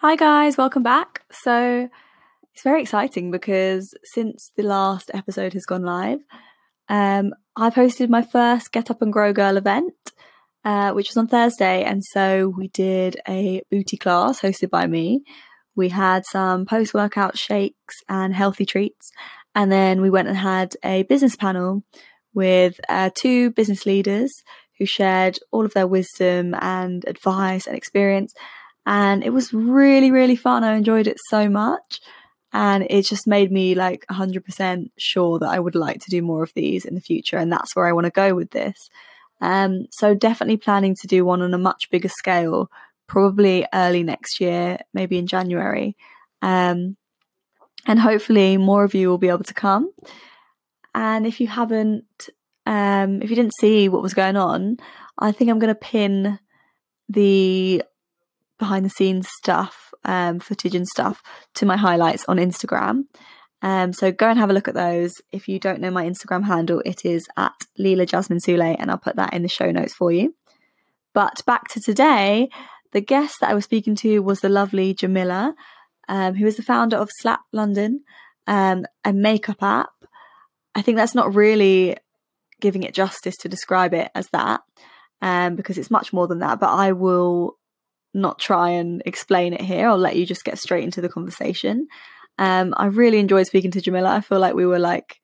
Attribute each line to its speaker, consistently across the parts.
Speaker 1: Hi, guys, welcome back. So, it's very exciting because since the last episode has gone live, um, I've hosted my first Get Up and Grow Girl event, uh, which was on Thursday. And so we did a booty class hosted by me. We had some post workout shakes and healthy treats. And then we went and had a business panel with uh, two business leaders who shared all of their wisdom and advice and experience and it was really really fun. I enjoyed it so much and it just made me like 100% sure that i would like to do more of these in the future and that's where i want to go with this. Um, so definitely planning to do one on a much bigger scale probably early next year maybe in january. Um, and hopefully more of you will be able to come. And if you haven't um, if you didn't see what was going on i think i'm going to pin the behind the scenes stuff, um, footage and stuff to my highlights on Instagram. Um, so go and have a look at those. If you don't know my Instagram handle, it is at Leela Jasmine Sule, and I'll put that in the show notes for you. But back to today, the guest that I was speaking to was the lovely Jamila, um, who is the founder of Slap London, um, a makeup app. I think that's not really giving it justice to describe it as that, um, because it's much more than that. But I will not try and explain it here. I'll let you just get straight into the conversation. Um, I really enjoyed speaking to Jamila. I feel like we were like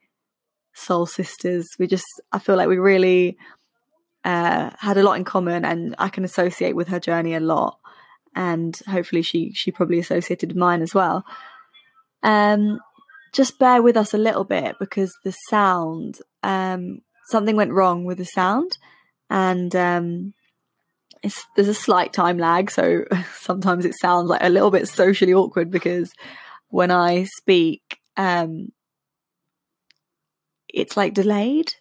Speaker 1: soul sisters. We just, I feel like we really uh, had a lot in common, and I can associate with her journey a lot. And hopefully, she she probably associated with mine as well. Um, just bear with us a little bit because the sound, um, something went wrong with the sound, and um, it's, there's a slight time lag, so sometimes it sounds like a little bit socially awkward because when I speak, um, it's like delayed.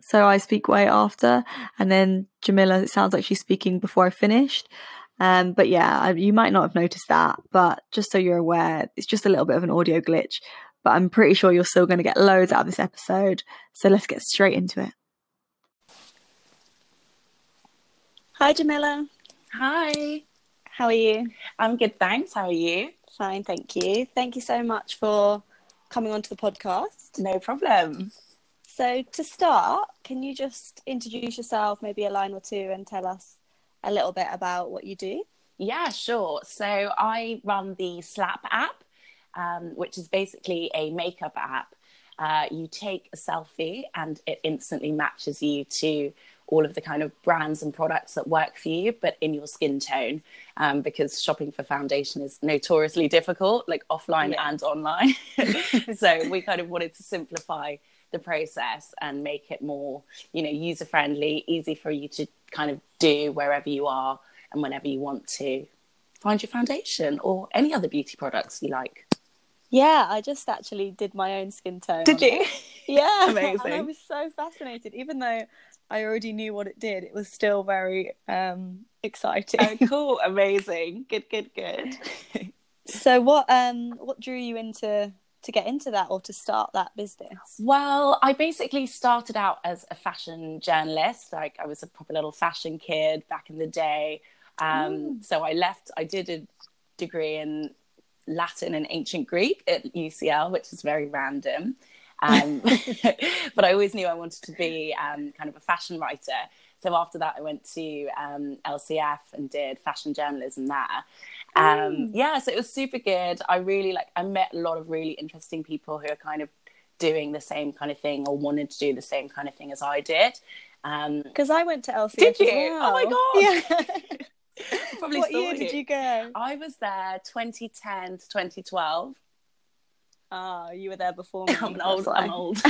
Speaker 1: So I speak way after, and then Jamila, it sounds like she's speaking before I finished. Um, but yeah, you might not have noticed that, but just so you're aware, it's just a little bit of an audio glitch. But I'm pretty sure you're still going to get loads out of this episode. So let's get straight into it. Hi, Jamila.
Speaker 2: Hi.
Speaker 1: How are you?
Speaker 2: I'm good, thanks. How are you?
Speaker 1: Fine, thank you. Thank you so much for coming onto the podcast.
Speaker 2: No problem.
Speaker 1: So, to start, can you just introduce yourself, maybe a line or two, and tell us a little bit about what you do?
Speaker 2: Yeah, sure. So, I run the Slap app, um, which is basically a makeup app. Uh, you take a selfie and it instantly matches you to all of the kind of brands and products that work for you, but in your skin tone, um, because shopping for foundation is notoriously difficult, like offline yeah. and online. so we kind of wanted to simplify the process and make it more, you know, user friendly, easy for you to kind of do wherever you are and whenever you want to find your foundation or any other beauty products you like.
Speaker 1: Yeah, I just actually did my own skin tone.
Speaker 2: Did you?
Speaker 1: It. Yeah,
Speaker 2: amazing.
Speaker 1: And I was so fascinated, even though I already knew what it did. It was still very um, exciting.
Speaker 2: Oh, cool! Amazing. Good. Good. Good.
Speaker 1: so, what um, what drew you into to get into that or to start that business?
Speaker 2: Well, I basically started out as a fashion journalist. Like I was a proper little fashion kid back in the day. Um, mm. So I left. I did a degree in Latin and ancient Greek at UCL, which is very random. Um, but I always knew I wanted to be um, kind of a fashion writer. So after that, I went to um, LCF and did fashion journalism there. Mm. Yeah, so it was super good. I really like. I met a lot of really interesting people who are kind of doing the same kind of thing or wanted to do the same kind of thing as I did.
Speaker 1: Because um, I went to LCF.
Speaker 2: Did you?
Speaker 1: Well.
Speaker 2: Oh my god!
Speaker 1: Yeah. Probably what year did you go?
Speaker 2: I was there 2010 to 2012.
Speaker 1: Ah, you were there before me.
Speaker 2: I'm old. I'm old.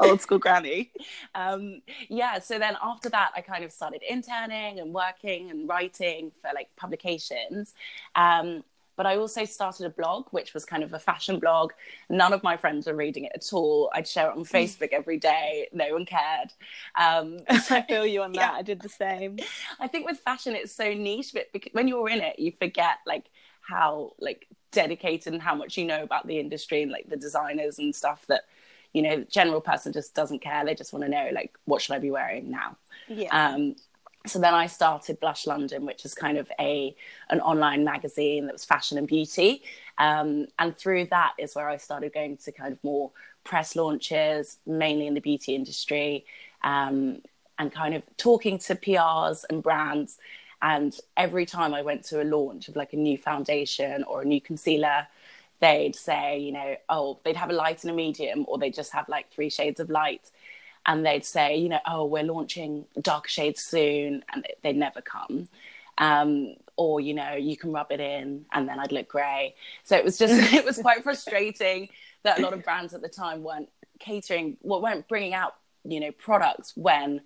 Speaker 2: old school granny. Um, yeah. So then after that, I kind of started interning and working and writing for like publications. Um, but I also started a blog, which was kind of a fashion blog. None of my friends were reading it at all. I'd share it on Facebook every day. No one cared. Um,
Speaker 1: I feel you on that. Yeah. I did the same.
Speaker 2: I think with fashion, it's so niche, but when you're in it, you forget like how like dedicated and how much you know about the industry and like the designers and stuff that you know, general person just doesn't care. They just want to know, like, what should I be wearing now?
Speaker 1: Yeah.
Speaker 2: Um, so then I started Blush London, which is kind of a an online magazine that was fashion and beauty. Um, and through that is where I started going to kind of more press launches, mainly in the beauty industry, um, and kind of talking to PRs and brands. And every time I went to a launch of like a new foundation or a new concealer, they'd say, you know, oh, they'd have a light and a medium, or they'd just have like three shades of light. And they'd say, you know, oh, we're launching dark shades soon, and they'd never come. Um, or, you know, you can rub it in, and then I'd look grey. So it was just, it was quite frustrating that a lot of brands at the time weren't catering, well, weren't bringing out, you know, products when,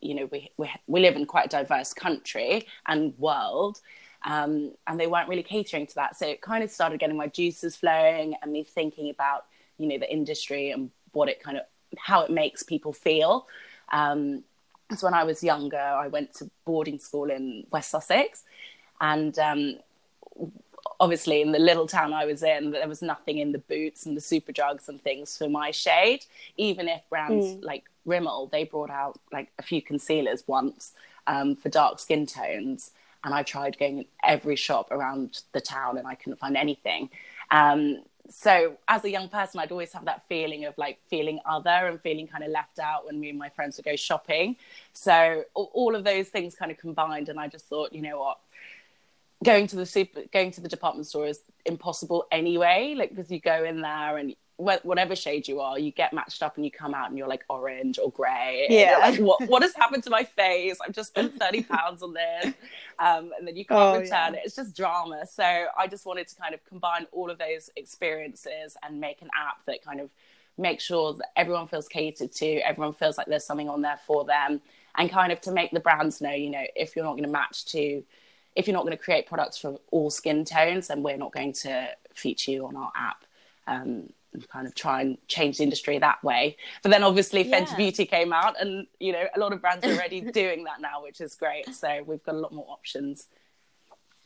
Speaker 2: you know, we, we, we live in quite a diverse country and world um, and they weren't really catering to that. So it kind of started getting my juices flowing and me thinking about, you know, the industry and what it kind of, how it makes people feel. Um, so when I was younger, I went to boarding school in West Sussex. And um, obviously, in the little town I was in, there was nothing in the boots and the Superdrugs and things for my shade. Even if brands mm. like Rimmel, they brought out like a few concealers once um, for dark skin tones and I tried going in every shop around the town and I couldn't find anything. Um, so as a young person, I'd always have that feeling of like feeling other and feeling kind of left out when me and my friends would go shopping. So all of those things kind of combined, and I just thought, you know what, going to the super, going to the department store is impossible anyway. Like because you go in there and whatever shade you are, you get matched up and you come out and you're like orange or grey.
Speaker 1: Yeah.
Speaker 2: Like, what, what has happened to my face? I've just spent 30 pounds on this. Um, and then you can't oh, return yeah. it. It's just drama. So I just wanted to kind of combine all of those experiences and make an app that kind of makes sure that everyone feels catered to, everyone feels like there's something on there for them. And kind of to make the brands know, you know, if you're not going to match to, if you're not going to create products for all skin tones, then we're not going to feature you on our app. Um, and kind of try and change the industry that way. But then obviously yeah. Fenty Beauty came out and you know a lot of brands are already doing that now, which is great. So we've got a lot more options.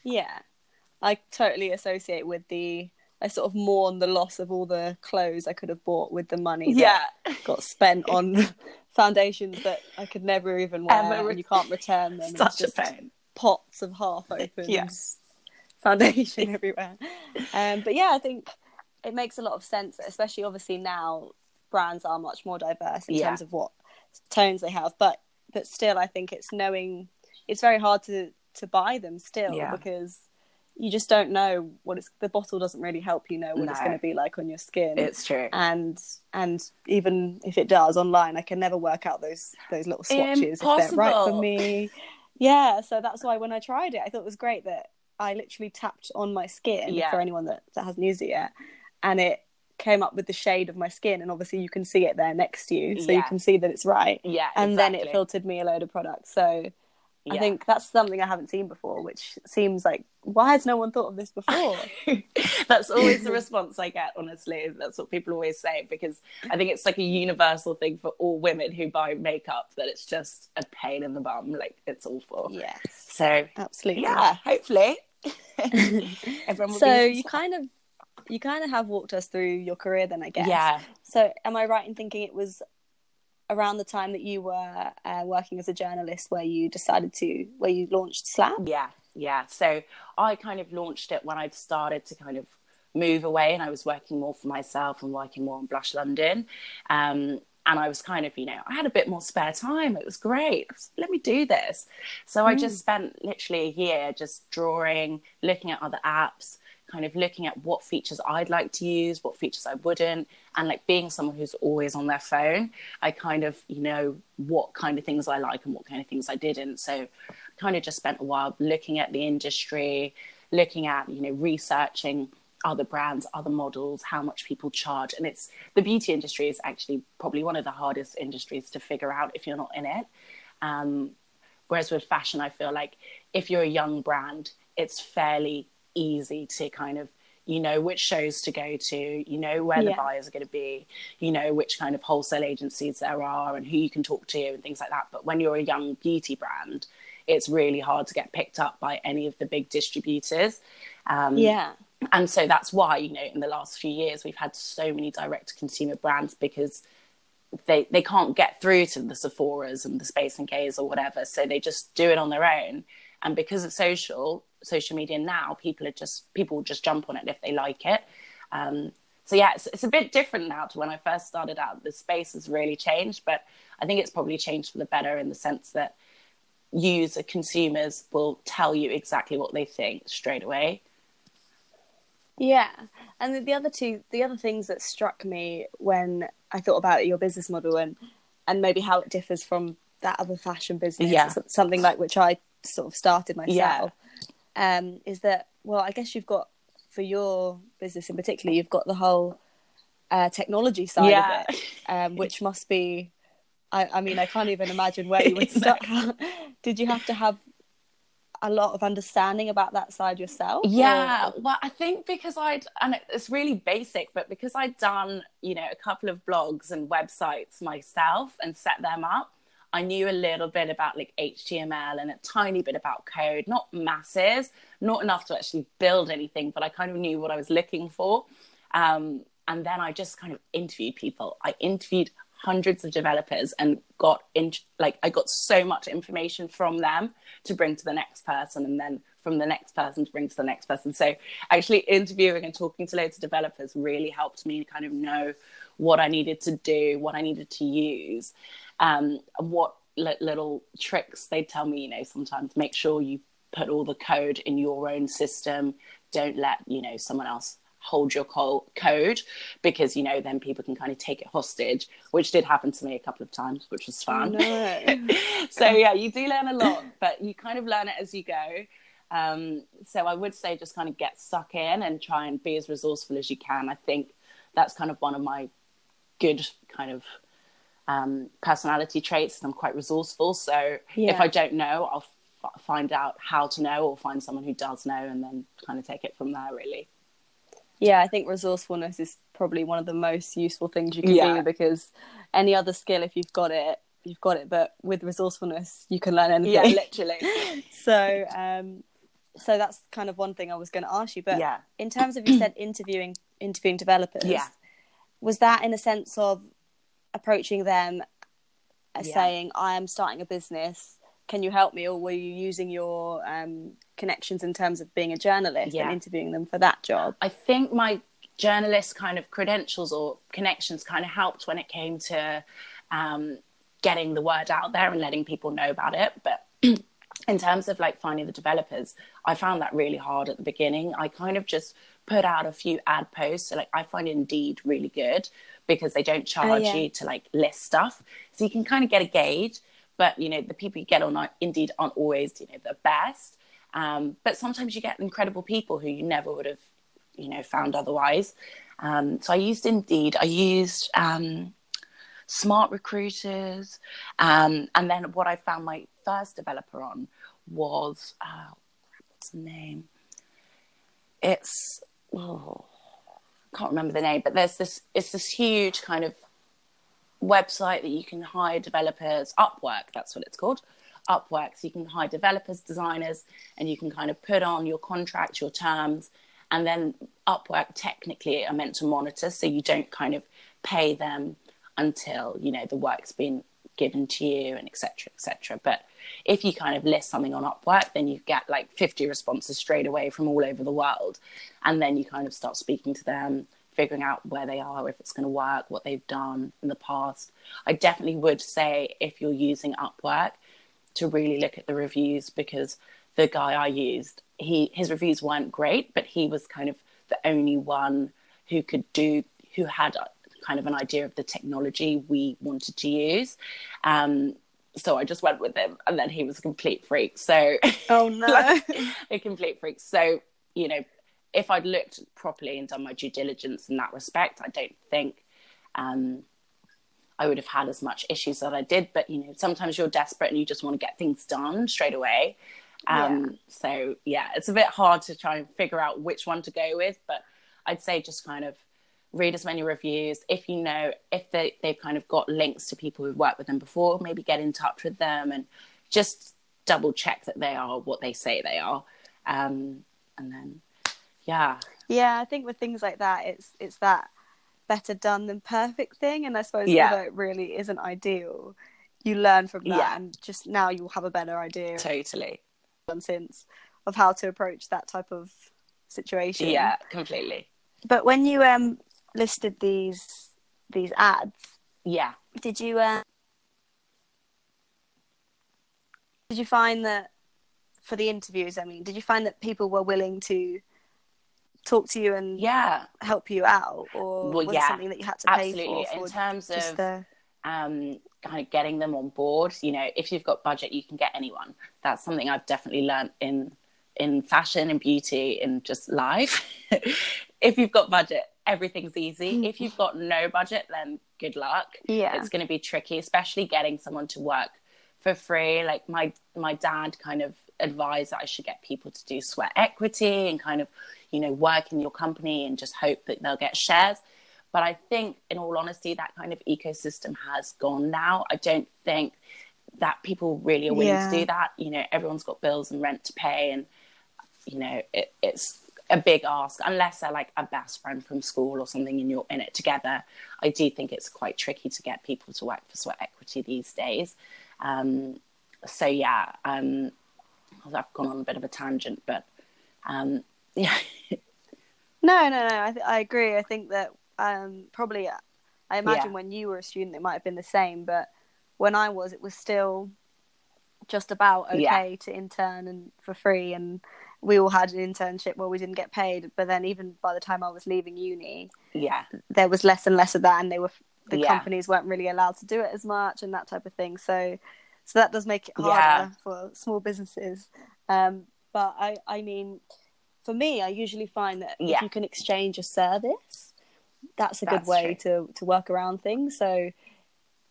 Speaker 1: Yeah. I totally associate with the I sort of mourn the loss of all the clothes I could have bought with the money
Speaker 2: yeah.
Speaker 1: got spent on foundations that I could never even wear Ever. and you can't return them.
Speaker 2: Such a pain.
Speaker 1: Pots of half open
Speaker 2: yes.
Speaker 1: foundation everywhere. Um, but yeah, I think it makes a lot of sense, especially obviously now brands are much more diverse in yeah. terms of what tones they have. But but still, I think it's knowing it's very hard to to buy them still yeah. because you just don't know what it's the bottle doesn't really help you know what no. it's going to be like on your skin
Speaker 2: it's true
Speaker 1: and and even if it does online i can never work out those those little swatches Impossible. if they're right for me yeah so that's why when i tried it i thought it was great that i literally tapped on my skin yeah. for anyone that, that hasn't used it yet and it came up with the shade of my skin and obviously you can see it there next to you so yeah. you can see that it's right
Speaker 2: yeah
Speaker 1: and
Speaker 2: exactly.
Speaker 1: then it filtered me a load of products so yeah. I think that's something I haven't seen before, which seems like why has no one thought of this before?
Speaker 2: that's always the response I get, honestly. That's what people always say because I think it's like a universal thing for all women who buy makeup that it's just a pain in the bum, like it's awful.
Speaker 1: Yes.
Speaker 2: So
Speaker 1: absolutely.
Speaker 2: Yeah, hopefully.
Speaker 1: Everyone so you kind of you kind of have walked us through your career then, I guess.
Speaker 2: Yeah.
Speaker 1: So am I right in thinking it was around the time that you were uh, working as a journalist where you decided to, where you launched Slap?
Speaker 2: Yeah, yeah. So I kind of launched it when I'd started to kind of move away and I was working more for myself and working more on Blush London. Um, and I was kind of, you know, I had a bit more spare time. It was great. Was, Let me do this. So mm. I just spent literally a year just drawing, looking at other apps, kind of looking at what features I'd like to use, what features I wouldn't, and like being someone who's always on their phone, I kind of you know what kind of things I like and what kind of things I didn't. So, kind of just spent a while looking at the industry, looking at you know researching other brands, other models, how much people charge, and it's the beauty industry is actually probably one of the hardest industries to figure out if you're not in it. Um, whereas with fashion, I feel like if you're a young brand, it's fairly easy to kind of you know which shows to go to you know where the buyers are going to be you know which kind of wholesale agencies there are and who you can talk to and things like that. But when you're a young beauty brand it's really hard to get picked up by any of the big distributors. Um,
Speaker 1: Yeah.
Speaker 2: and so that's why you know in the last few years we've had so many direct to consumer brands because they they can't get through to the Sephora's and the Space NK's or whatever. So they just do it on their own. And because of social social media now people are just people just jump on it if they like it. Um, so yeah it's, it's a bit different now to when I first started out. The space has really changed but I think it's probably changed for the better in the sense that user consumers will tell you exactly what they think straight away.
Speaker 1: Yeah, and the, the other two, the other things that struck me when I thought about your business model and and maybe how it differs from that other fashion business,
Speaker 2: Yeah.
Speaker 1: something like which I sort of started myself, um, is that well, I guess you've got for your business in particular, you've got the whole uh, technology side
Speaker 2: Yeah.
Speaker 1: of it, um, which must be. I, I mean, I can't even imagine where you would start. Did you have to have a lot of understanding about that side yourself?
Speaker 2: Yeah,
Speaker 1: or-
Speaker 2: well, I think because I'd, and it's really basic, but because I'd done, you know, a couple of blogs and websites myself and set them up, I knew a little bit about like HTML and a tiny bit about code, not masses, not enough to actually build anything, but I kind of knew what I was looking for. Um, and then I just kind of interviewed people. I interviewed hundreds of developers and got in like I got so much information from them to bring to the next person and then from the next person to bring to the next person. So actually interviewing and talking to loads of developers really helped me kind of know what I needed to do, what I needed to use, um, and what li- little tricks they tell me, you know, sometimes make sure you put all the code in your own system. Don't let, you know, someone else hold your co- code because, you know, then people can kind of take it hostage, which did happen to me a couple of times, which was fun.
Speaker 1: no.
Speaker 2: so yeah, you do learn a lot, but you kind of learn it as you go. Um, so I would say just kind of get stuck in and try and be as resourceful as you can. I think that's kind of one of my good kind of um, personality traits. I'm quite resourceful. So
Speaker 1: Yeah.
Speaker 2: if I don't know, I'll f- find out how to know or find someone who does know and then kind of take it from there, really.
Speaker 1: Yeah, I think resourcefulness is probably one of the most useful things you can
Speaker 2: Yeah.
Speaker 1: do because any other skill, if you've got it, you've got it. But with resourcefulness, you can learn anything.
Speaker 2: Yeah, literally.
Speaker 1: so, um, so that's kind of one thing I was going to ask you. But
Speaker 2: yeah.
Speaker 1: in terms of you said interviewing interviewing developers,
Speaker 2: Yeah.
Speaker 1: was that in a sense of approaching them,
Speaker 2: Yeah.
Speaker 1: saying, "I am starting a business." Can you help me, or were you using your um, connections in terms of being a journalist
Speaker 2: Yeah.
Speaker 1: and interviewing them for that job?
Speaker 2: I think my journalist kind of credentials or connections kind of helped when it came to um, getting the word out there and letting people know about it. But in terms of like finding the developers, I found that really hard at the beginning. I kind of just put out a few ad posts. So like I find Indeed really good because they don't charge
Speaker 1: yeah.
Speaker 2: you to like list stuff, so you can kind of get a gauge. But you know the people you get on Indeed aren't always you know the best. Um, but sometimes you get incredible people who you never would have you know found otherwise. Um, so I used Indeed. I used um, SmartRecruiters, um, and then what I found my first developer on was oh, what's the name? It's oh, I can't remember the name, but there's this. It's this huge kind of website that you can hire developers. Upwork, that's what it's called. Upwork. So you can hire developers, designers, and you can kind of put on your contract, your terms, and then Upwork technically are meant to monitor, so you don't kind of pay them until you know the work's been given to you and etc etc but if you kind of list something on upwork then you get like 50 responses straight away from all over the world. And then you kind of start speaking to them figuring out where they are if it's going to work what they've done in the past. I definitely would say if you're using upwork to really look at the reviews because the guy i used he his reviews weren't great but he was kind of the only one who could do who had kind of an idea of the technology we wanted to use. Um, so I just went with him, and then he was a complete freak. So,
Speaker 1: Oh no!
Speaker 2: like, a complete freak. So, you know, if I'd looked properly and done my due diligence in that respect, I don't think um, I would have had as much issues that I did. But you know, sometimes you're desperate and you just want to get things done straight away. Um,
Speaker 1: Yeah.
Speaker 2: So yeah, it's a bit hard to try and figure out which one to go with, but I'd say just kind of read as many reviews. If you know if they they've kind of got links to people who've worked with them before, maybe get in touch with them and just double check that they are what they say they are. Um, and then yeah,
Speaker 1: Yeah, I think with things like that, it's it's that better done than perfect thing, and I suppose
Speaker 2: Yeah.
Speaker 1: although it really isn't ideal, you learn from that,
Speaker 2: Yeah.
Speaker 1: and just now you'll have a better idea
Speaker 2: totally.
Speaker 1: since of how to approach that type of situation.
Speaker 2: Yeah, completely.
Speaker 1: But when you um listed these these ads,
Speaker 2: Yeah.
Speaker 1: did you uh, did you find that for the interviews? I mean, did you find that people were willing to talk to you and
Speaker 2: Yeah.
Speaker 1: help you out, or
Speaker 2: Well,
Speaker 1: was
Speaker 2: yeah,
Speaker 1: it something that you had to pay for.
Speaker 2: Absolutely.
Speaker 1: for?
Speaker 2: In terms of
Speaker 1: the
Speaker 2: um, kind of getting them on board. You know, if you've got budget, you can get anyone. That's something I've definitely learned in in fashion and beauty and just life. if you've got budget, everything's easy. Mm. if you've got no budget, then good luck.
Speaker 1: Yeah.
Speaker 2: It's going to be tricky, especially getting someone to work for free. Like my my dad kind of advised that I should get people to do sweat equity and kind of, you know, work in your company and just hope that they'll get shares. But I think, in all honesty, that kind of ecosystem has gone now. I don't think that people really are willing
Speaker 1: Yeah.
Speaker 2: to do that. You know, everyone's got bills and rent to pay, and you know, it, it's a big ask unless they're like a best friend from school or something, and you're in it together. I do think it's quite tricky to get people to work for sweat equity these days. Um, so yeah, um, I've gone on a bit of a tangent, but um, yeah,
Speaker 1: No, no, no. I, th- I agree. I think that um, probably, I imagine
Speaker 2: Yeah.
Speaker 1: when you were a student, it might have been the same. But when I was, it was still just about okay
Speaker 2: Yeah.
Speaker 1: to intern and for free. And we all had an internship where we didn't get paid. But then, even by the time I was leaving uni,
Speaker 2: yeah,
Speaker 1: there was less and less of that, and they were the
Speaker 2: Yeah.
Speaker 1: companies weren't really allowed to do it as much and that type of thing. So, so that does make it harder
Speaker 2: Yeah.
Speaker 1: for small businesses. Um, but I, I mean, for me, I usually find that
Speaker 2: Yeah.
Speaker 1: if you can exchange a service, that's a good
Speaker 2: That's
Speaker 1: way to to work around things. So.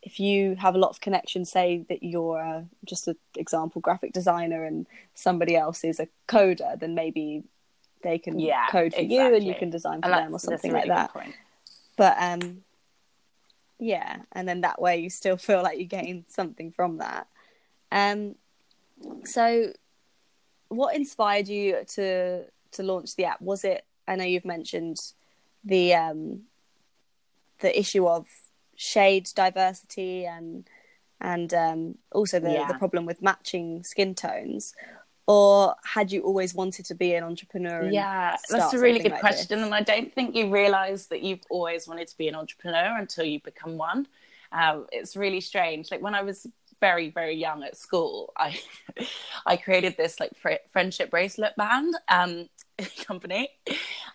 Speaker 1: If you have a lot of connections, say that you're uh, just an example graphic designer and somebody else is a coder, then maybe they can
Speaker 2: Yeah,
Speaker 1: code for you and you can design for them or
Speaker 2: a
Speaker 1: something
Speaker 2: really
Speaker 1: like that. but um yeah and then that way you still feel like you gain something from that. Um so what inspired you to to launch the app? Was it i know you've mentioned the um the issue of shade diversity and and um also the
Speaker 2: Yeah.
Speaker 1: the problem with matching skin tones or had you always wanted to be an entrepreneur
Speaker 2: Yeah, that's a really good
Speaker 1: like
Speaker 2: question.
Speaker 1: this?
Speaker 2: And I don't think you realize that you've always wanted to be an entrepreneur until you become one. Um, it's really strange. Like when I was very, very young at school, I I created this like fr- friendship bracelet band um, company.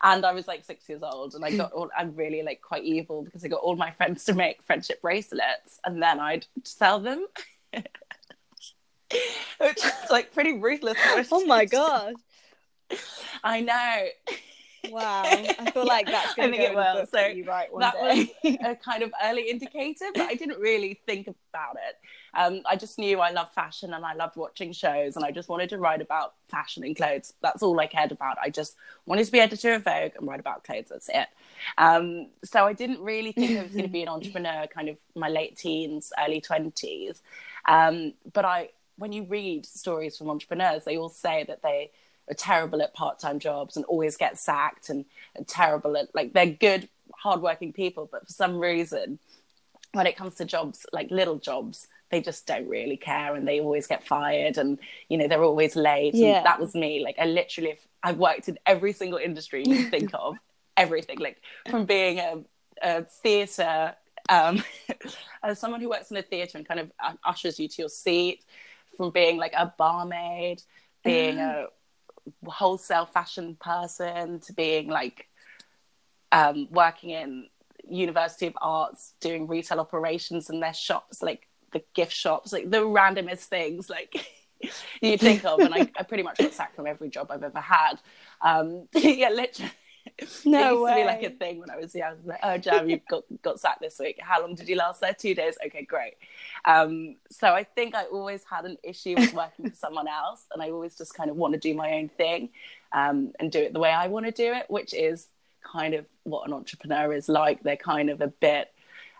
Speaker 2: And I was like six years old, and I got all, I'm really like quite evil because I got all my friends to make friendship bracelets, and then I'd sell them. Which is like pretty ruthless.
Speaker 1: oh my god
Speaker 2: I know.
Speaker 1: Wow, I feel like that's going to go
Speaker 2: it will. So
Speaker 1: you write one
Speaker 2: that
Speaker 1: day.
Speaker 2: was a kind of early indicator, but I didn't really think about it. Um, I just knew I loved fashion and I loved watching shows, and I just wanted to write about fashion and clothes. That's all I cared about. I just wanted to be editor of Vogue and write about clothes. That's it. Um, so I didn't really think I was going to be an entrepreneur, kind of my late teens, early twenties. Um, but I, when you read stories from entrepreneurs, they all say that they are terrible at part-time jobs and always get sacked and, and terrible at like they're good hardworking people but for some reason when it comes to jobs like little jobs they just don't really care and they always get fired and you know they're always late.
Speaker 1: Yeah.
Speaker 2: and that was me. Like i literally i've worked in every single industry you think of everything like from being a, a theater um as someone who works in a theater and kind of ushers you to your seat from being like a barmaid being a wholesale fashion person to being like um, working in University of Arts, doing retail operations in their shops, like the gift shops, like the randomest things, like you think of. And I, I pretty much got sacked from every job I've ever had. Um, yeah, literally.
Speaker 1: No
Speaker 2: it used
Speaker 1: way.
Speaker 2: to be like a thing when I was young. Like, oh, Jam, you got got sacked this week. How long did you last there? Two days. Okay, great. Um, so I think I always had an issue with working for someone else, and I always just kind of want to do my own thing um, and do it the way I want to do it, which is kind of what an entrepreneur is like. They're kind of a bit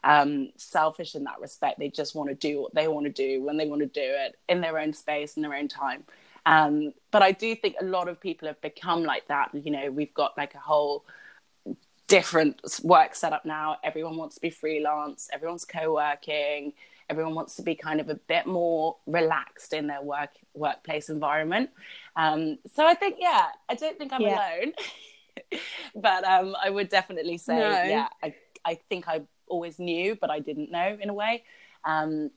Speaker 2: um, selfish in that respect. They just want to do what they want to do when they want to do it in their own space in their own time. Um, but I do think a lot of people have become like that. You know, we've got like a whole different work setup now. Everyone wants to be freelance. Everyone's co-working. Everyone wants to be kind of a bit more relaxed in their work workplace environment. Um, so I think, yeah, I don't think I'm
Speaker 1: Yeah.
Speaker 2: alone. but um, I would definitely say,
Speaker 1: No.
Speaker 2: yeah, I, I think I always knew, but I didn't know in a way. Um,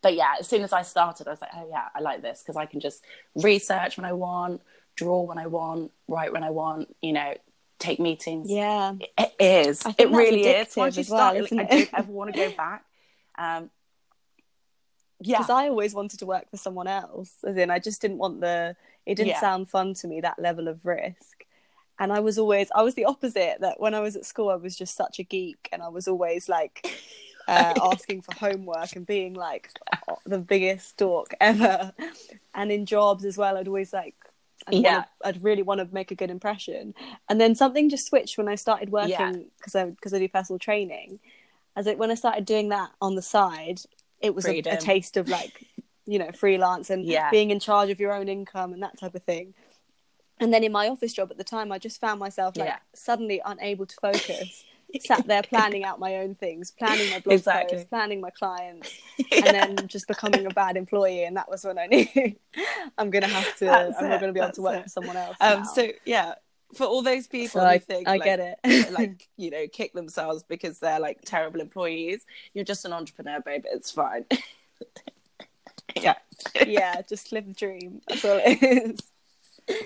Speaker 2: but yeah, as soon as I started, I was like, oh yeah, I like this because I can just research when I want, draw when I want, write when I want, you know, take meetings.
Speaker 1: Yeah.
Speaker 2: It is. It really is. Once you
Speaker 1: as well,
Speaker 2: start, like, I don't ever want to go back. Um, yeah,
Speaker 1: Because I always wanted to work for someone else. As in, I just didn't want the. It didn't
Speaker 2: Yeah.
Speaker 1: sound fun to me that level of risk. And I was always, I was the opposite. That when I was at school, I was just such a geek, and I was always like uh, asking for homework and being like the biggest dork ever. And in jobs as well, I'd always like. I'd,
Speaker 2: Yeah.
Speaker 1: wanna, I'd really want to make a good impression, and then something just switched when I started working because I because I do personal training. As it when I started doing that on the side, it was a, a taste of like you know freelance and
Speaker 2: Yeah.
Speaker 1: being in charge of your own income and that type of thing and then in my office job at the time i just found myself like
Speaker 2: Yeah.
Speaker 1: suddenly unable to focus sat there planning out my own things planning my blog
Speaker 2: Exactly.
Speaker 1: posts planning my clients and then just becoming a bad employee and that was when i knew i'm gonna have to
Speaker 2: That's
Speaker 1: i'm
Speaker 2: it,
Speaker 1: not gonna be able to work
Speaker 2: it.
Speaker 1: for someone else
Speaker 3: Um,
Speaker 1: now.
Speaker 3: so yeah, for all those people
Speaker 1: So
Speaker 3: who
Speaker 1: I-
Speaker 3: think
Speaker 1: I
Speaker 3: like,
Speaker 1: get it.
Speaker 3: like you know, kick themselves because they're like terrible employees, you're just an entrepreneur, babe. It's fine. yeah.
Speaker 1: yeah, just live the dream. That's all it is.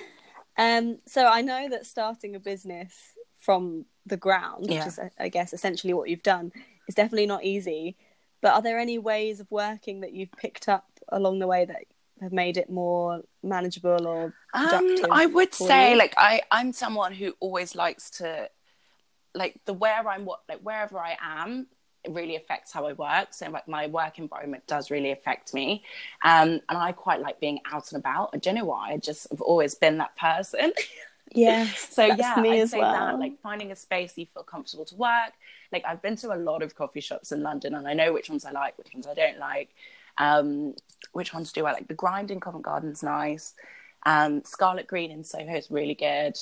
Speaker 1: Um, so I know that starting a business from the ground,
Speaker 2: Yeah.
Speaker 1: which is, I guess, essentially what you've done, is definitely not easy. But are there any ways of working that you've picked up along the way that have made it more manageable or
Speaker 2: Um. I would say
Speaker 1: you?
Speaker 2: like I I'm someone who always likes to like the where I'm what like wherever I am really affects how I work. So like my work environment does really affect me. Um and I quite like being out and about. I don't know why. I just have always been that person.
Speaker 1: Yeah.
Speaker 2: So yeah,
Speaker 1: me
Speaker 2: I'd
Speaker 1: as
Speaker 2: say
Speaker 1: well.
Speaker 2: that like finding a space you feel comfortable to work. Like I've been to a lot of coffee shops in London, and I know which ones I like, which ones I don't like. Um, which ones do I like? The Grind in Covent Garden's nice. Um, Scarlett Green in Soho is really good.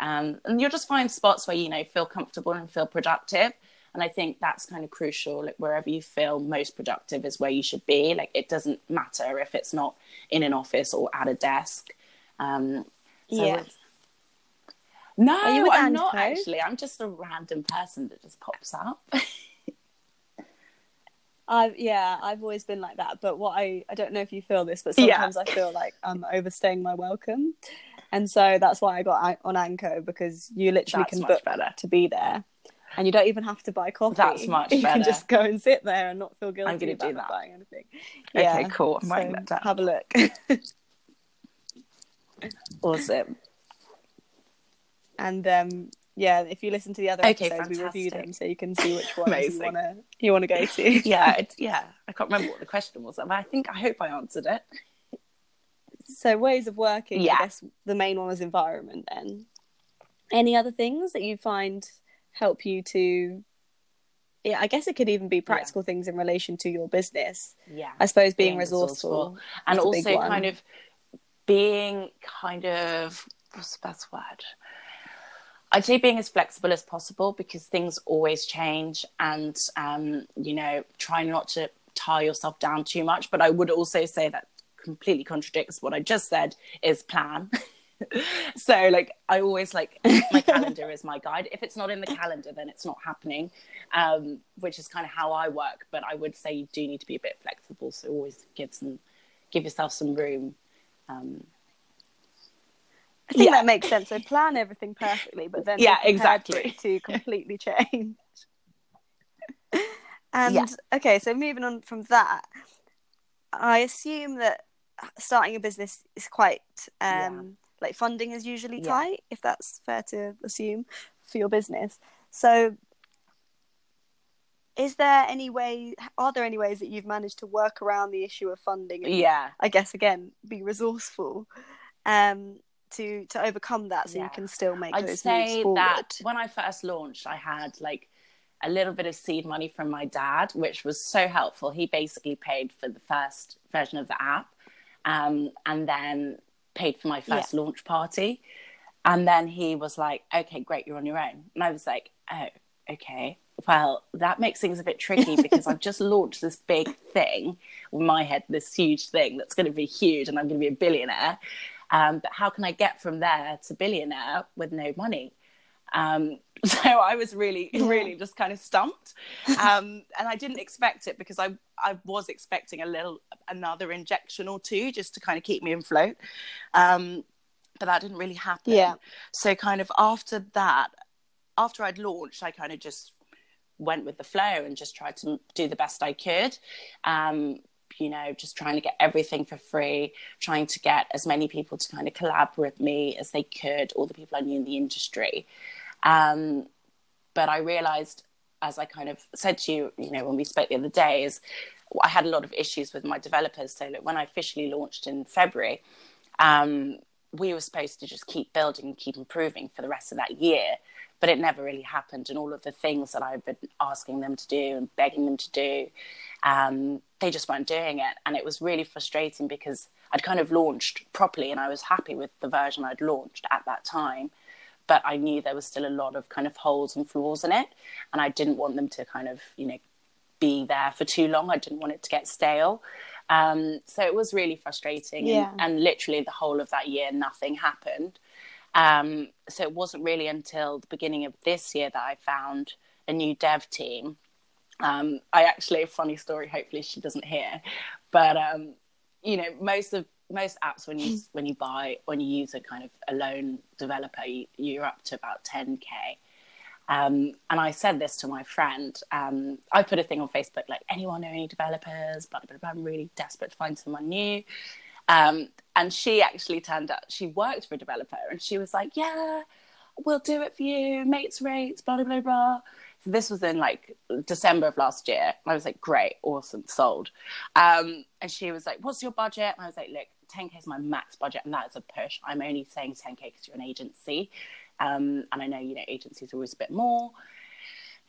Speaker 2: Um, and you'll just find spots where you know feel comfortable and feel productive. And I think that's kind of crucial. Like wherever you feel most productive is where you should be. Like it doesn't matter if it's not in an office or at a desk. Um, so
Speaker 1: Yeah.
Speaker 2: no, I'm not actually. I'm just a random person that just pops up.
Speaker 1: I've yeah, I've always been like that. But what I I don't know if you feel this, but
Speaker 2: Yeah.
Speaker 1: sometimes I feel like I'm overstaying my welcome, and so that's why I got on Anko because you literally
Speaker 2: That's
Speaker 1: can book
Speaker 2: better.
Speaker 1: to be there, and you don't even have to buy coffee.
Speaker 2: That's much better.
Speaker 1: You can just go and sit there and not feel guilty
Speaker 2: I'm gonna
Speaker 1: about
Speaker 2: do that.
Speaker 1: buying anything.
Speaker 2: Okay, cool. I'm
Speaker 1: so
Speaker 2: writing that down.
Speaker 1: Have a look.
Speaker 2: Awesome.
Speaker 1: and um, yeah, if you listen to the other
Speaker 2: Okay,
Speaker 1: episodes, we reviewed
Speaker 2: fantastic.
Speaker 1: them, so you can see which ones you wanna you wanna go to.
Speaker 2: Yeah, yeah. I can't remember what the question was, but I think I hope I answered it.
Speaker 1: So ways of working,
Speaker 2: Yeah.
Speaker 1: I guess the main one was environment then. Any other things that you find help you to yeah, I guess it could even be practical things in relation to your business.
Speaker 2: Yeah.
Speaker 1: I suppose being,
Speaker 2: Being
Speaker 1: resourceful.
Speaker 2: resourceful. and
Speaker 1: is a big
Speaker 2: also kind of being kind of what's the best word? I'd say being as flexible as possible because things always change, and um, you know, try not to tie yourself down too much. But I would also say that completely contradicts what I just said is plan. so like I always like my calendar is my guide. If it's not in the calendar, then it's not happening, um, which is kind of how I work. But I would say you do need to be a bit flexible. So always give some, give yourself some room. Um,
Speaker 1: I think
Speaker 2: Yeah.
Speaker 1: that makes sense. So plan everything perfectly, but then
Speaker 2: Yeah, exactly.
Speaker 1: to completely change. and
Speaker 2: Yeah.
Speaker 1: okay, so moving on from that, I assume that starting a business is quite um like funding is usually
Speaker 2: Yeah.
Speaker 1: tight, if that's fair to assume for your business. So is there any way are there any ways that you've managed to work around the issue of funding and
Speaker 2: yeah
Speaker 1: I guess again be resourceful um to to overcome that so
Speaker 4: Yeah.
Speaker 1: you can still make
Speaker 4: I'd
Speaker 1: those
Speaker 4: say
Speaker 1: moves forward.
Speaker 4: that when I first launched, I had like a little bit of seed money from my dad, which was so helpful. He basically paid for the first version of the app um, and then paid for my first launch party. And then he was like, okay, great, you're on your own. And I was like, oh, okay. Well, that makes things a bit tricky because I've just launched this big thing in my head, this huge thing that's going to be huge and I'm going to be a billionaire. Um, but how can I get from there to billionaire with no money? Um, so I was really, really just kind of stumped, um, and I didn't expect it because I I was expecting a little another injection or two just to kind of keep me afloat, um, but that didn't really happen.
Speaker 1: Yeah.
Speaker 2: So kind of after that, after I'd launched, I kind of just went with the flow and just tried to do the best I could. Um, you know, just trying to get everything for free, trying to get as many people to kind of collab with me as they could, all the people I knew in the industry. Um, but I realized, as I kind of said to you, you know, when we spoke the other day, is I had a lot of issues with my developers. So that when I officially launched in February, um, we were supposed to just keep building and keep improving for the rest of that year. But it never really happened. And all of the things that I've been asking them to do and begging them to do, um, they just weren't doing it. And it was really frustrating because I'd kind of launched properly and I was happy with the version I'd launched at that time. But I knew there was still a lot of kind of holes and flaws in it. And I didn't want them to kind of, you know, be there for too long. I didn't want it to get stale. Um, so it was really frustrating.
Speaker 1: Yeah.
Speaker 2: And, and literally the whole of that year, nothing happened. Um, so it wasn't really until the beginning of this year that I found a new dev team. Um, I actually, a funny story, hopefully she doesn't hear, but, um, you know, most of, most apps when you when you buy when you use a kind of a lone developer you, you're up to about 10k um, and I said this to my friend. Um, I put a thing on Facebook like, anyone know any developers? Blah, blah, blah. I'm really desperate to find someone new. Um, and she actually turned out, she worked for a developer and she was like, yeah, we'll do it for you, mates rates, blah, blah, blah, blah. So this was in like December of last year. I was like, great, awesome, sold. Um, and she was like, what's your budget? And I was like, look, 10K is my max budget and that is a push. I'm only saying 10K because you're an agency. Um, and I know, you know, agencies are always a bit more.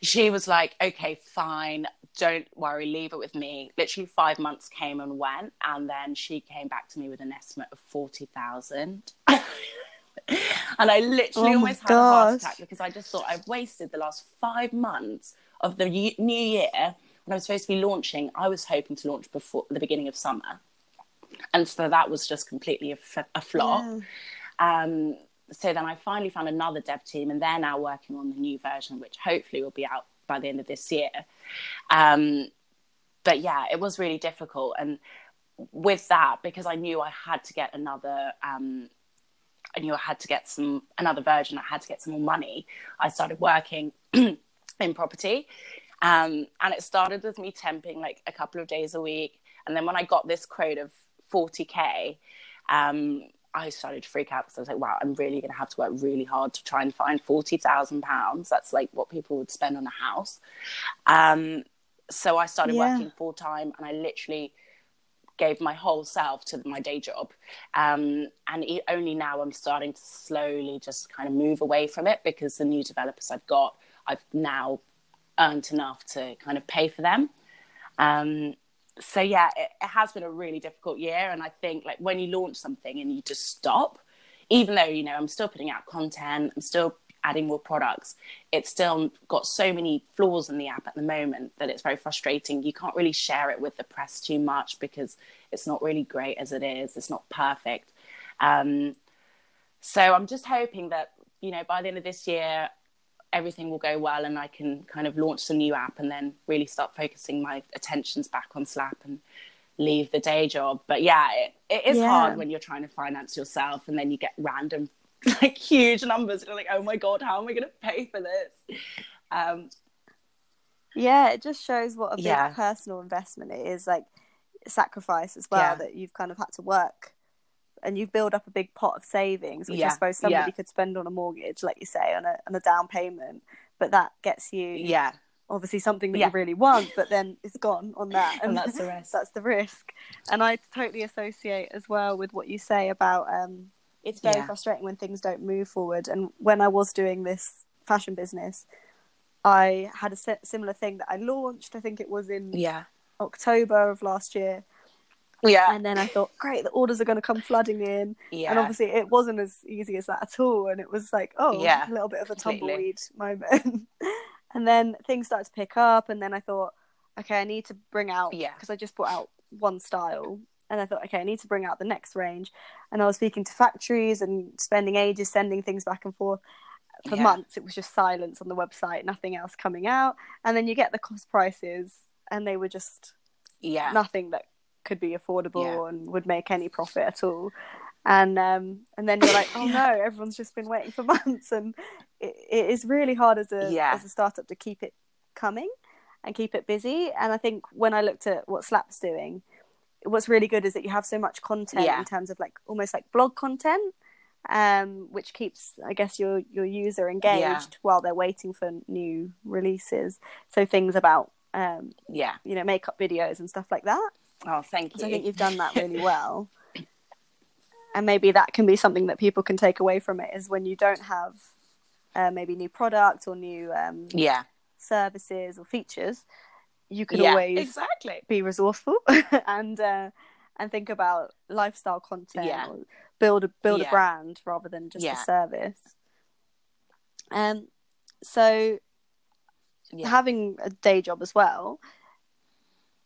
Speaker 2: She was like, okay, fine, don't worry, leave it with me. Literally five months came and went, and then she came back to me with an estimate of 40,000. and I literally
Speaker 1: Oh
Speaker 2: almost had a heart attack because I just thought I've wasted the last five months of the new year when I was supposed to be launching. I was hoping to launch before the beginning of summer. And so that was just completely a, f- a flop. Um, so then I finally found another dev team, and they're now working on the new version, which hopefully will be out by the end of this year. Um, but yeah, it was really difficult, and with that, because I knew I had to get another, um, I knew I had to get some another version. I had to get some more money. I started working in property, um, and it started with me temping like a couple of days a week, and then when I got this quote of forty k. Um, I started to freak out because I was like, wow, I'm really going to have to work really hard to try and find £40,000. That's like what people would spend on a house. Um, so I started
Speaker 1: Yeah.
Speaker 2: working full time and I literally gave my whole self to my day job. Um, and e- only now I'm starting to slowly just kind of move away from it because the new developers I've got, I've now earned enough to kind of pay for them. Um, so yeah, it, it has been a really difficult year, and I think like when you launch something and you just stop, even though you know I'm still putting out content, I'm still adding more products, it's still got so many flaws in the app at the moment that it's very frustrating. You can't really share it with the press too much because it's not really great as it is. It's not perfect. Um, so I'm just hoping that you know by the end of this year everything will go well and I can kind of launch some new app and then really start focusing my attentions back on Slap and leave the day job. But yeah, it, it is
Speaker 1: Yeah.
Speaker 2: hard when you're trying to finance yourself and then you get random like huge numbers and you're like, oh my god, how am I going to pay for this? Um,
Speaker 1: Yeah, it just shows what a big
Speaker 2: Yeah.
Speaker 1: personal investment it is, like sacrifice as well,
Speaker 2: Yeah.
Speaker 1: that you've kind of had to work and you build up a big pot of savings, which I suppose somebody
Speaker 2: yeah.
Speaker 1: could spend on a mortgage, like you say, on a on a down payment. But that gets you
Speaker 2: yeah
Speaker 1: obviously something that
Speaker 2: Yeah.
Speaker 1: you really want, but then it's gone on that,
Speaker 2: And that's the risk.
Speaker 1: that's the risk. And I totally associate as well with what you say about um, it's very
Speaker 2: Yeah.
Speaker 1: frustrating when things don't move forward. And when I was doing this fashion business, I had a similar thing that I launched. I think it was in
Speaker 2: yeah
Speaker 1: October of last year,
Speaker 2: yeah
Speaker 1: and then I thought, great, the orders are going to come flooding in.
Speaker 2: yeah
Speaker 1: And obviously, it wasn't as easy as that at all. And it was like, oh,
Speaker 2: Yeah,
Speaker 1: a little bit of a
Speaker 2: completely.
Speaker 1: tumbleweed moment. and then things started to pick up. And then I thought, okay, I need to bring out,
Speaker 2: Yeah.
Speaker 1: because I just brought out one style. And I thought, okay, I need to bring out the next range. And I was speaking to factories and spending ages sending things back and forth. For
Speaker 2: Yeah.
Speaker 1: months, it was just silence on the website, nothing else coming out. And then you get the cost prices, and they were just
Speaker 2: yeah
Speaker 1: nothing that could be affordable
Speaker 2: Yeah.
Speaker 1: and would make any profit at all. And um, and then you're like, oh no, everyone's just been waiting for months, and it, it is really hard as a
Speaker 2: Yeah.
Speaker 1: as a startup to keep it coming and keep it busy. And I think when I looked at what Slap's doing, what's really good is that you have so much content
Speaker 2: Yeah.
Speaker 1: in terms of like almost like blog content, um, which keeps I guess your your user engaged while they're waiting for new releases. So things about um,
Speaker 2: yeah
Speaker 1: you know makeup videos and stuff like that.
Speaker 2: Oh thank you
Speaker 1: I think you've done that really well. and maybe that can be something that people can take away from it is when you don't have uh, maybe new products or new um,
Speaker 2: yeah
Speaker 1: services or features, you can
Speaker 2: yeah
Speaker 1: always
Speaker 2: exactly
Speaker 1: be resourceful and uh, and think about lifestyle content
Speaker 2: Yeah.
Speaker 1: or build a build a brand rather than just
Speaker 2: Yeah.
Speaker 1: a service. Um, so
Speaker 2: yeah
Speaker 1: having a day job as well.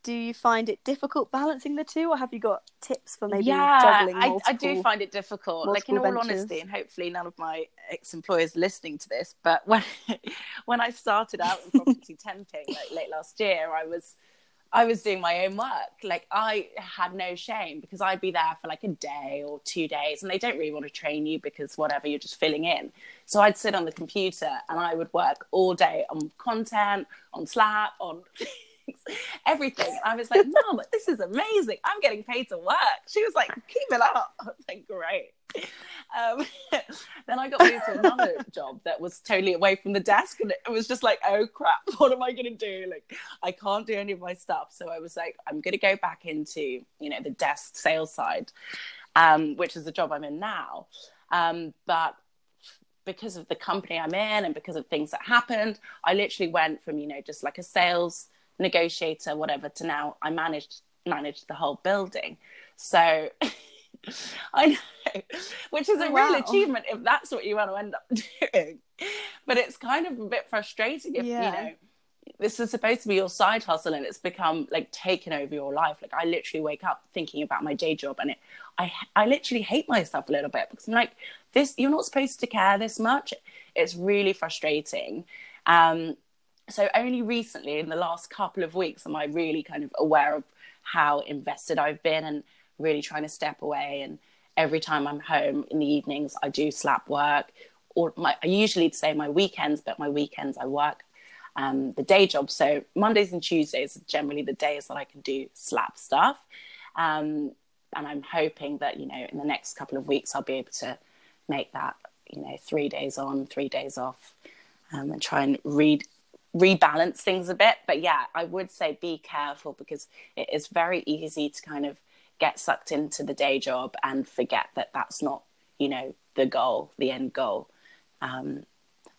Speaker 1: Do you find it difficult balancing the two, or have you got tips for maybe
Speaker 2: yeah,
Speaker 1: juggling
Speaker 2: I,
Speaker 1: multiple?
Speaker 2: I do find it difficult. Like in all honesty, and hopefully none of my ex-employers are listening to this, but when when I started out in property temping, like late last year, I was I was doing my own work. Like I had no shame because I'd be there for like a day or two days, and they don't really want to train you because whatever you're just filling in. So I'd sit on the computer and I would work all day on content, on Slap, on everything. I was like, Mom, this is amazing. I'm getting paid to work. She was like, Keep it up. I was like, Great. Um, then I got moved to another job that was totally away from the desk, and it was just like, oh crap, what am I going to do? Like, I can't do any of my stuff. So I was like, I'm going to go back into you know the desk sales side, um, which is the job I'm in now. Um, but because of the company I'm in and because of things that happened, I literally went from you know just like a sales negotiator, whatever, to now I managed managed the whole building. So I know, which is a
Speaker 1: Oh,
Speaker 2: real
Speaker 1: wow.
Speaker 2: achievement if that's what you want to end up doing. But it's kind of a bit frustrating if
Speaker 1: Yeah.
Speaker 2: you know this is supposed to be your side hustle and it's become like taken over your life. Like I literally wake up thinking about my day job and it, I I literally hate myself a little bit because I'm like this. You're not supposed to care this much. It's really frustrating. Um, so only recently, in the last couple of weeks, am I really kind of aware of how invested I've been and really trying to step away. And every time I'm home in the evenings, I do slap work. Or my, I usually say my weekends, but my weekends I work um, the day job. So Mondays and Tuesdays are generally the days that I can do slap stuff. Um, and I'm hoping that, you know, in the next couple of weeks, I'll be able to make that, you know, three days on, three days off, um, and try and read rebalance things a bit. But yeah, I would say be careful because it is very easy to kind of get sucked into the day job and forget that that's not, you know, the goal, the end goal. Um,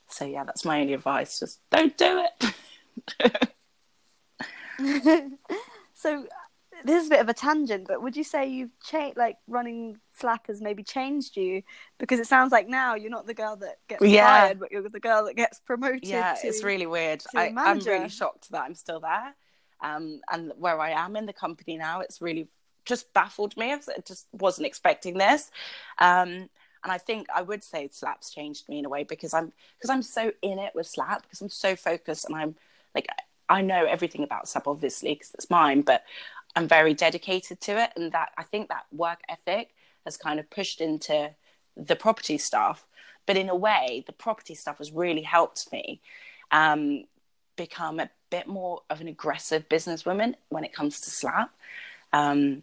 Speaker 2: so yeah, that's my only advice. Just don't do it.
Speaker 1: so this is a bit of a tangent, but would you say you've changed, like running Slap has maybe changed you? Because it sounds like now you're not the girl that gets
Speaker 2: Yeah.
Speaker 1: fired, but you're the girl that gets promoted.
Speaker 2: yeah,
Speaker 1: to-
Speaker 2: it's really weird. I, I'm really shocked that I'm still there. Um, and where I am in the company now, it's really just baffled me. I just wasn't expecting this. Um, and I think I would say Slap's changed me in a way because I'm because I'm so in it with Slap because I'm so focused and I'm like I know everything about Slap obviously because it's mine, but I'm very dedicated to it, and that I think that work ethic has kind of pushed into the property stuff. But in a way, the property stuff has really helped me um, become a bit more of an aggressive businesswoman when it comes to Slap. Um,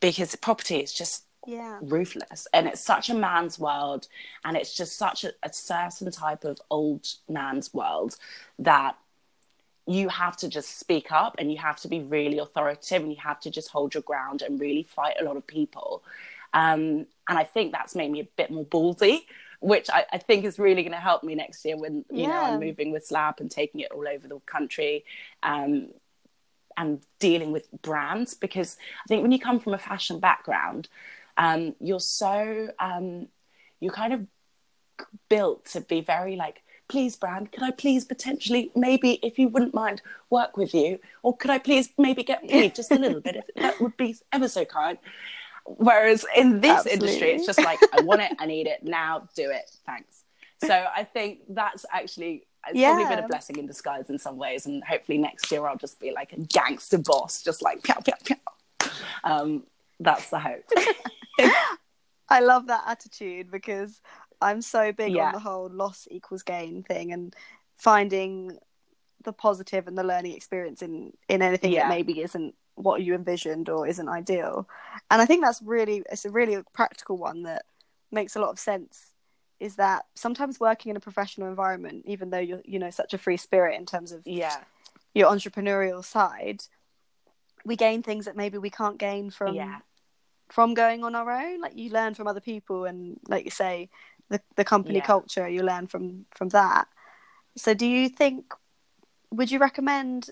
Speaker 2: because property is just
Speaker 1: yeah.
Speaker 2: ruthless. And it's such a man's world. And it's just such a, a certain type of old man's world that you have to just speak up and you have to be really authoritative and you have to just hold your ground and really fight a lot of people. Um, and I think that's made me a bit more ballsy, which I, I think is really going to help me next year when you
Speaker 1: Yeah.
Speaker 2: know I'm moving with Slap and taking it all over the country. Um, and dealing with brands because I think when you come from a fashion background, um, you're so um, you're kind of built to be very like, please, brand, could I please potentially maybe if you wouldn't mind work with you, or could I please maybe get paid just a little bit? If that would be ever so kind. Whereas in this industry, it's just like I want it, I need it now, do it, thanks. So I think that's actually it's probably been a blessing in disguise in some ways, and hopefully next year I'll just be like a gangster boss, just like. Um, that's the hope.
Speaker 1: I love that attitude because I'm so big
Speaker 2: Yeah.
Speaker 1: on the whole loss equals gain thing and finding the positive and the learning experience in in anything
Speaker 2: Yeah.
Speaker 1: that maybe isn't what you envisioned or isn't ideal. And I think that's really it's a really practical one that makes a lot of sense is that sometimes working in a professional environment even though you're you know such a free spirit in terms of
Speaker 2: yeah,
Speaker 1: your entrepreneurial side we gain things that maybe we can't gain from
Speaker 2: yeah,
Speaker 1: from going on our own like you learn from other people and like you say the the company
Speaker 2: Yeah.
Speaker 1: culture you learn from from that so do you think would you recommend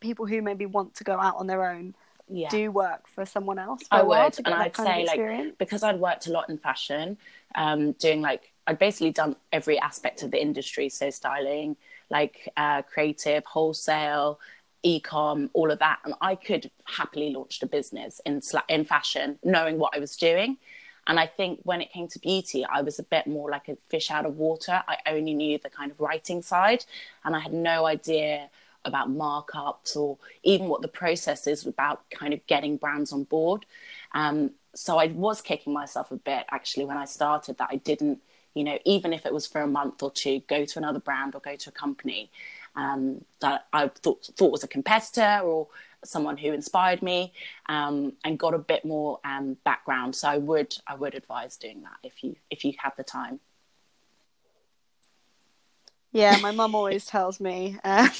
Speaker 1: people who maybe want to go out on their own
Speaker 2: yeah.
Speaker 1: do work for someone else for
Speaker 2: I would, and I'd say like because I'd worked a lot in fashion, um, doing like I'd basically done every aspect of the industry, so styling, like uh, creative, wholesale, e-com, all of that, and I could happily launched a business in sla- in fashion, knowing what I was doing. And I think when it came to beauty, I was a bit more like a fish out of water. I only knew the kind of writing side, and I had no idea about markups or even what the process is about kind of getting brands on board. Um, so I was kicking myself a bit actually when I started that I didn't, you know, even if it was for a month or two, go to another brand or go to a company um, that I thought thought was a competitor or someone who inspired me um, and got a bit more um, background. So I would I would advise doing that if you if you have the time.
Speaker 1: yeah my mum always tells me um,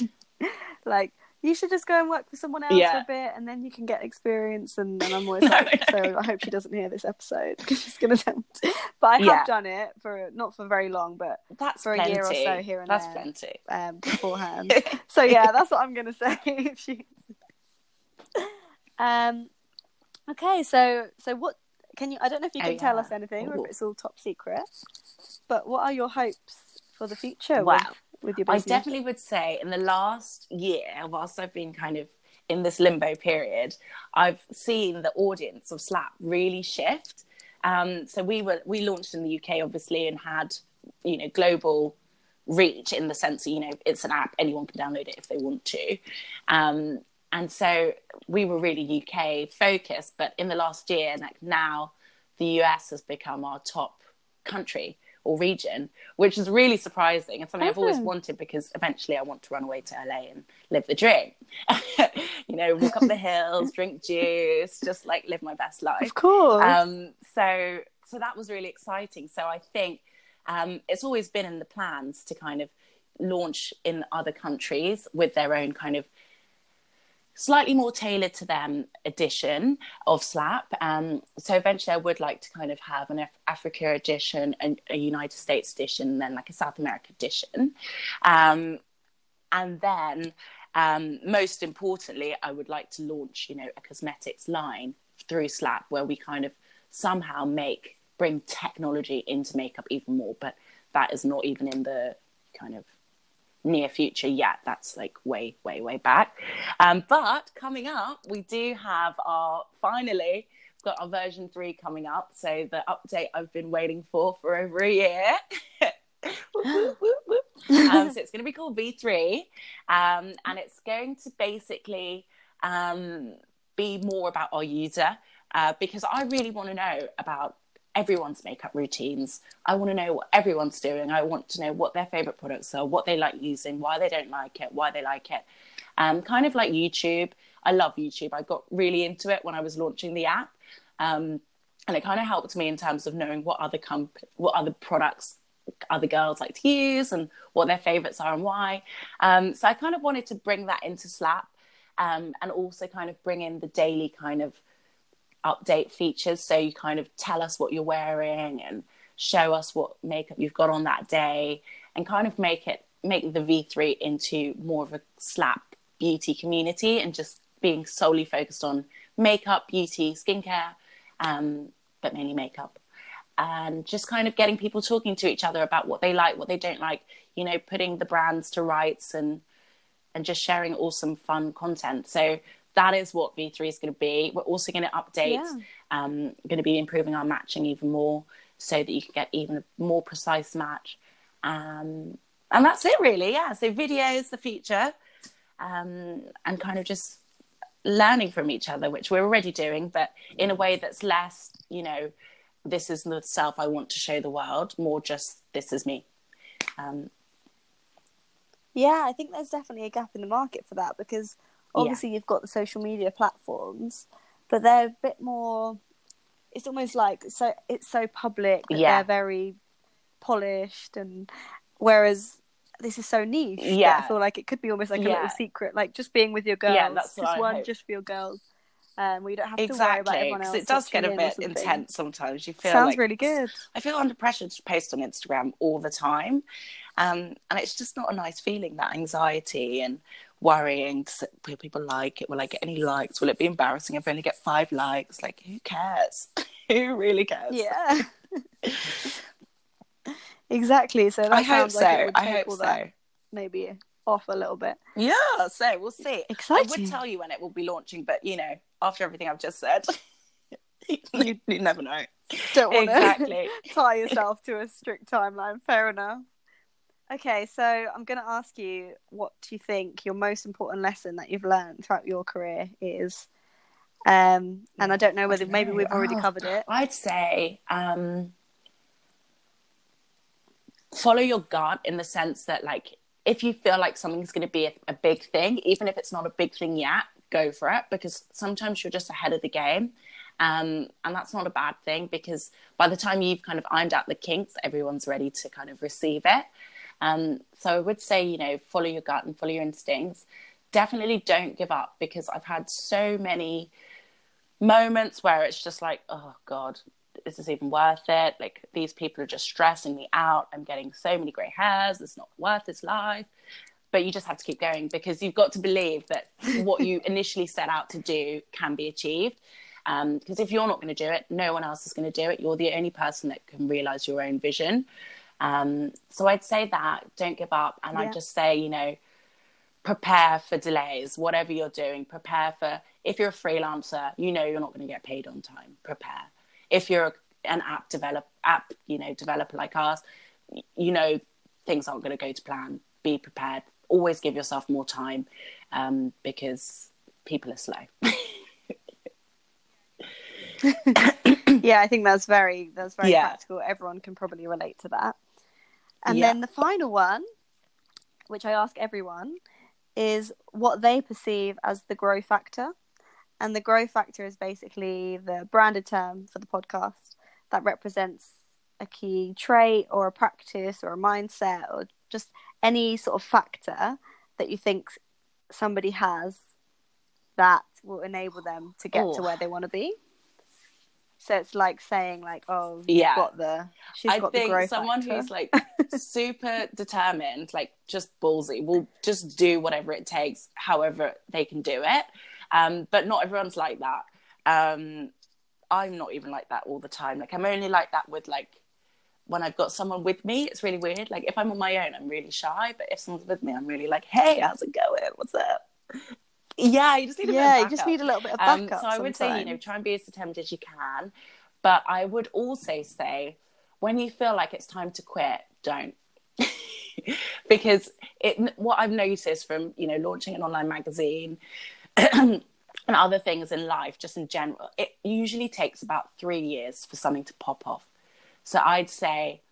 Speaker 1: like you should just go and work for someone else
Speaker 2: Yeah.
Speaker 1: for a bit and then you can get experience and, and i'm always like so i hope she doesn't hear this episode because she's gonna tempt but i have
Speaker 2: Yeah.
Speaker 1: done it for not for very long but
Speaker 2: That's
Speaker 1: For a year or so here and
Speaker 2: That's
Speaker 1: there.
Speaker 2: plenty.
Speaker 1: um, beforehand. so yeah, that's what I'm gonna say. If she... um, okay, so so what can you? I don't know if you
Speaker 2: Oh,
Speaker 1: can tell us anything or if it's all top secret. But what are your hopes for the future?
Speaker 2: Wow.
Speaker 1: with, with your business?
Speaker 2: I definitely would say in the last year, whilst I've been kind of in this limbo period, I've seen the audience of Slap really shift. Um, so we were we launched in the UK obviously and had you know global reach in the sense that you know it's an app anyone can download it if they want to. Um, and so we were really UK focused, but in the last year, like now, the US has become our top country or region, which is really surprising and something I've always wanted because eventually I want to run away to LA and live the dream. you know, walk up the hills, drink juice, just like live my best life.
Speaker 1: of course.
Speaker 2: Um, so so that was really exciting. So I think um, it's always been in the plans to kind of launch in other countries with their own kind of slightly more tailored to them edition of Slap. Um, so eventually, I would like to kind of have an Af- Africa edition, and a United States edition, and then like a South America edition. Um, and then, um, most importantly, I would like to launch, you know, a cosmetics line through Slap where we kind of somehow make bring technology into makeup even more. But that is not even in the kind of near future yet. That's like way, way, way back. Um, but coming up, we do have our finally we've got our version three coming up. So the update I've been waiting for for over a year. Um, so it's going to be called V3, um, and it's going to basically um, be more about our user uh, because I really want to know about everyone's makeup routines. I want to know what everyone's doing. I want to know what their favorite products are, what they like using, why they don't like it, why they like it. Um, kind of like YouTube. I love YouTube. I got really into it when I was launching the app. Um, and it kind of helped me in terms of knowing what other comp- what other products other girls like to use and what their favorites are and why. Um, so I kind of wanted to bring that into Slap um, and also kind of bring in the daily kind of update features. So you kind of tell us what you're wearing and show us what makeup you've got on that day and kind of make it make the V3 into more of a Slap beauty community and just being solely focused on makeup, beauty, skincare, um, but mainly makeup and just kind of getting people talking to each other about what they like, what they don't like, you know, putting the brands to rights and and just sharing awesome fun content. So that is what V3 is going to be. We're also going to update, yeah. um, going to be improving our matching even more so that you can get even a more precise match. Um, and that's it really. Yeah. So video is the future um, and kind of just learning from each other, which we're already doing, but in a way that's less, you know, this is the self I want to show the world, more just this is me. Um,
Speaker 1: yeah, I think there's definitely a gap in the market for that because obviously yeah. you've got the social media platforms, but they're a bit more. It's almost like so it's so public that yeah. they're very polished, and whereas this is so niche. Yeah, I feel like it could be almost like yeah. a little secret, like just being with your girls. Yeah, that's just one, hope. just for your girls um, we don't have exactly, to worry about everyone else.
Speaker 2: It does get a bit intense sometimes. You feel
Speaker 1: sounds
Speaker 2: like,
Speaker 1: really good.
Speaker 2: I feel under pressure to post on Instagram all the time, um, and it's just not a nice feeling. That anxiety and worrying. Will people like it? Will I get any likes? Will it be embarrassing if I only get five likes? Like, who cares? who really cares?
Speaker 1: Yeah. exactly. So I hope so. Like I hope so. Maybe off a little bit.
Speaker 2: Yeah, so we'll see. Exciting. I would tell you when it will be launching, but you know, after everything I've just said, you, you, never know.
Speaker 1: Don't want exactly. to tie yourself to a strict timeline. Fair enough. Okay, so I'm going to ask you what do you think your most important lesson that you've learned throughout your career is? Um, and I don't know whether don't maybe we've already oh, covered it.
Speaker 2: I'd say um, follow your gut in the sense that, like, if you feel like something's going to be a, a big thing, even if it's not a big thing yet, go for it because sometimes you're just ahead of the game. Um, and that's not a bad thing because by the time you've kind of ironed out the kinks, everyone's ready to kind of receive it. Um, so I would say, you know, follow your gut and follow your instincts. Definitely don't give up because I've had so many moments where it's just like, oh God, is this even worth it? Like these people are just stressing me out. I'm getting so many grey hairs. It's not worth this life. But you just have to keep going because you've got to believe that what you initially set out to do can be achieved. Because um, if you're not going to do it, no one else is going to do it. You're the only person that can realize your own vision. Um, so I'd say that don't give up. And yeah. I'd just say, you know, prepare for delays, whatever you're doing, prepare for if you're a freelancer, you know you're not going to get paid on time. Prepare if you're an app develop app you know developer like ours you know things aren't going to go to plan be prepared always give yourself more time um, because people are slow
Speaker 1: yeah i think that's very that's very yeah. practical everyone can probably relate to that and yeah. then the final one which i ask everyone is what they perceive as the growth factor and the growth factor is basically the branded term for the podcast that represents a key trait or a practice or a mindset or just any sort of factor that you think somebody has that will enable them to get Ooh. to where they want to be. So it's like saying like, oh, yeah, got the she's I got think the growth
Speaker 2: someone
Speaker 1: factor.
Speaker 2: who's like super determined, like just ballsy, will just do whatever it takes, however they can do it. Um, but not everyone's like that. Um, I'm not even like that all the time. Like I'm only like that with like when I've got someone with me. It's really weird. Like if I'm on my own, I'm really shy. But if someone's with me, I'm really like, hey, how's it going? What's up? Yeah, you just need a
Speaker 1: yeah, you just need a little bit of backup. Um, so I
Speaker 2: would say, you know, try and be as determined as you can. But I would also say, when you feel like it's time to quit, don't. because it what I've noticed from you know launching an online magazine and other things in life, just in general, it usually takes about three years for something to pop off. So I'd say,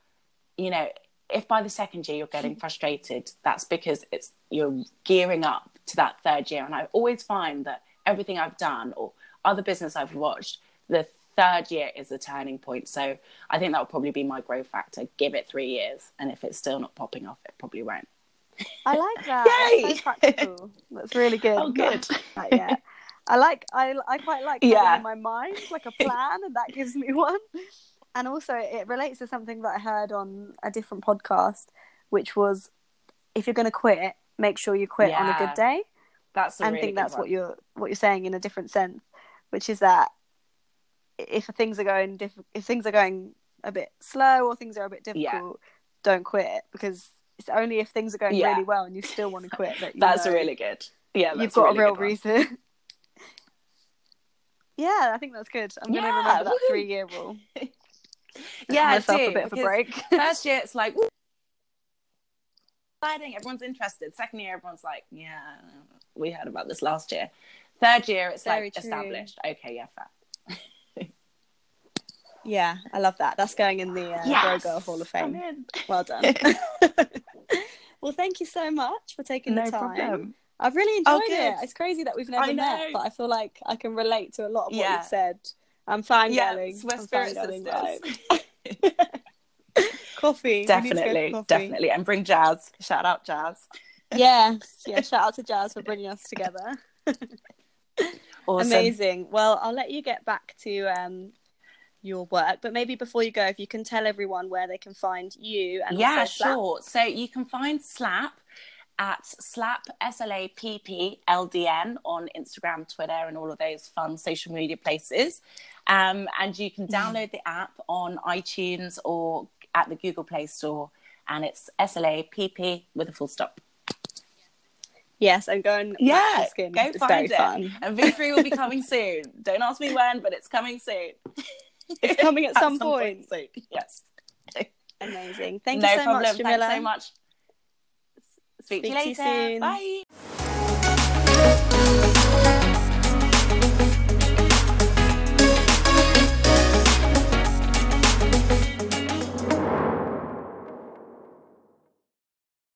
Speaker 2: you know, if by the second year you're getting frustrated, that's because it's you're gearing up to that third year. And I always find that everything I've done or other business I've watched, the third year is the turning point. So I think that would probably be my growth factor. Give it three years, and if it's still not popping off, it probably won't.
Speaker 1: I like that.
Speaker 2: Yay!
Speaker 1: That's so practical. That's really good.
Speaker 2: Oh, good.
Speaker 1: Not yet. I like. I I quite like
Speaker 2: Yeah.
Speaker 1: in my mind like a plan, and that gives me one. And also, it relates to something that I heard on a different podcast, which was, if you're going to quit, make sure you quit on a good day.
Speaker 2: That's
Speaker 1: and
Speaker 2: really
Speaker 1: think that's
Speaker 2: one.
Speaker 1: what you're what you're saying in a different sense, which is that if things are going diff- if things are going a bit slow or things are a bit difficult,
Speaker 2: Yeah.
Speaker 1: don't quit because it's only if things are going
Speaker 2: Yeah.
Speaker 1: really well and you still want to quit that you
Speaker 2: That's a really good. Yeah, that's
Speaker 1: you've got a,
Speaker 2: really
Speaker 1: real reason. yeah, I think that's good. I'm going to
Speaker 2: Yeah,
Speaker 1: remember that three year rule.
Speaker 2: Yeah,
Speaker 1: myself
Speaker 2: do,
Speaker 1: a bit of a break.
Speaker 2: First year, it's like "Woo, exciting. Everyone's interested. Second year, everyone's like, yeah, we heard about this last year. Third year, it's
Speaker 1: Very
Speaker 2: like
Speaker 1: true.
Speaker 2: established. Okay, yeah, fair.
Speaker 1: yeah, I love that. That's going in the uh,
Speaker 2: Yes.
Speaker 1: Girl Hall of Fame. Well done. well, thank you so much for taking
Speaker 2: no
Speaker 1: the time.
Speaker 2: problem.
Speaker 1: I've really
Speaker 2: Oh,
Speaker 1: enjoyed it. It's crazy that we've never met, but I feel like I can relate to a lot of what
Speaker 2: Yeah.
Speaker 1: you've said. I'm fangirling.
Speaker 2: Yes, we're
Speaker 1: I'm
Speaker 2: spirit
Speaker 1: fangirling
Speaker 2: sisters.
Speaker 1: vibes. Coffee. We need to go for
Speaker 2: definitely,
Speaker 1: coffee.
Speaker 2: definitely. And bring Jazz. Shout out Jazz.
Speaker 1: Yes. Yeah. Shout out to Jazz for bringing us together.
Speaker 2: Awesome.
Speaker 1: Amazing. Well, I'll let you get back to um, your work, but maybe before you go, if you can tell everyone where they can find you and
Speaker 2: yeah, sure. So you can find Slap at Slap S L A P P L D N on Instagram, Twitter, and all of those fun social media places. Um, and you can download the app on iTunes or at the Google Play Store, and it's S L A P P with a full stop.
Speaker 1: Yes, I'm going.
Speaker 2: Yeah,
Speaker 1: skin.
Speaker 2: go
Speaker 1: it's
Speaker 2: find
Speaker 1: very
Speaker 2: it.
Speaker 1: fun.
Speaker 2: And V3 will be coming soon. Don't ask me when, but it's coming soon.
Speaker 1: It's coming at some point.
Speaker 2: soon. Yes.
Speaker 1: Amazing. Thank
Speaker 2: no
Speaker 1: you so
Speaker 2: problem.
Speaker 1: much, Jamila.
Speaker 2: Thanks so much. Speak, to
Speaker 1: Speak
Speaker 2: you
Speaker 1: to you
Speaker 2: later.
Speaker 1: soon.
Speaker 2: Bye.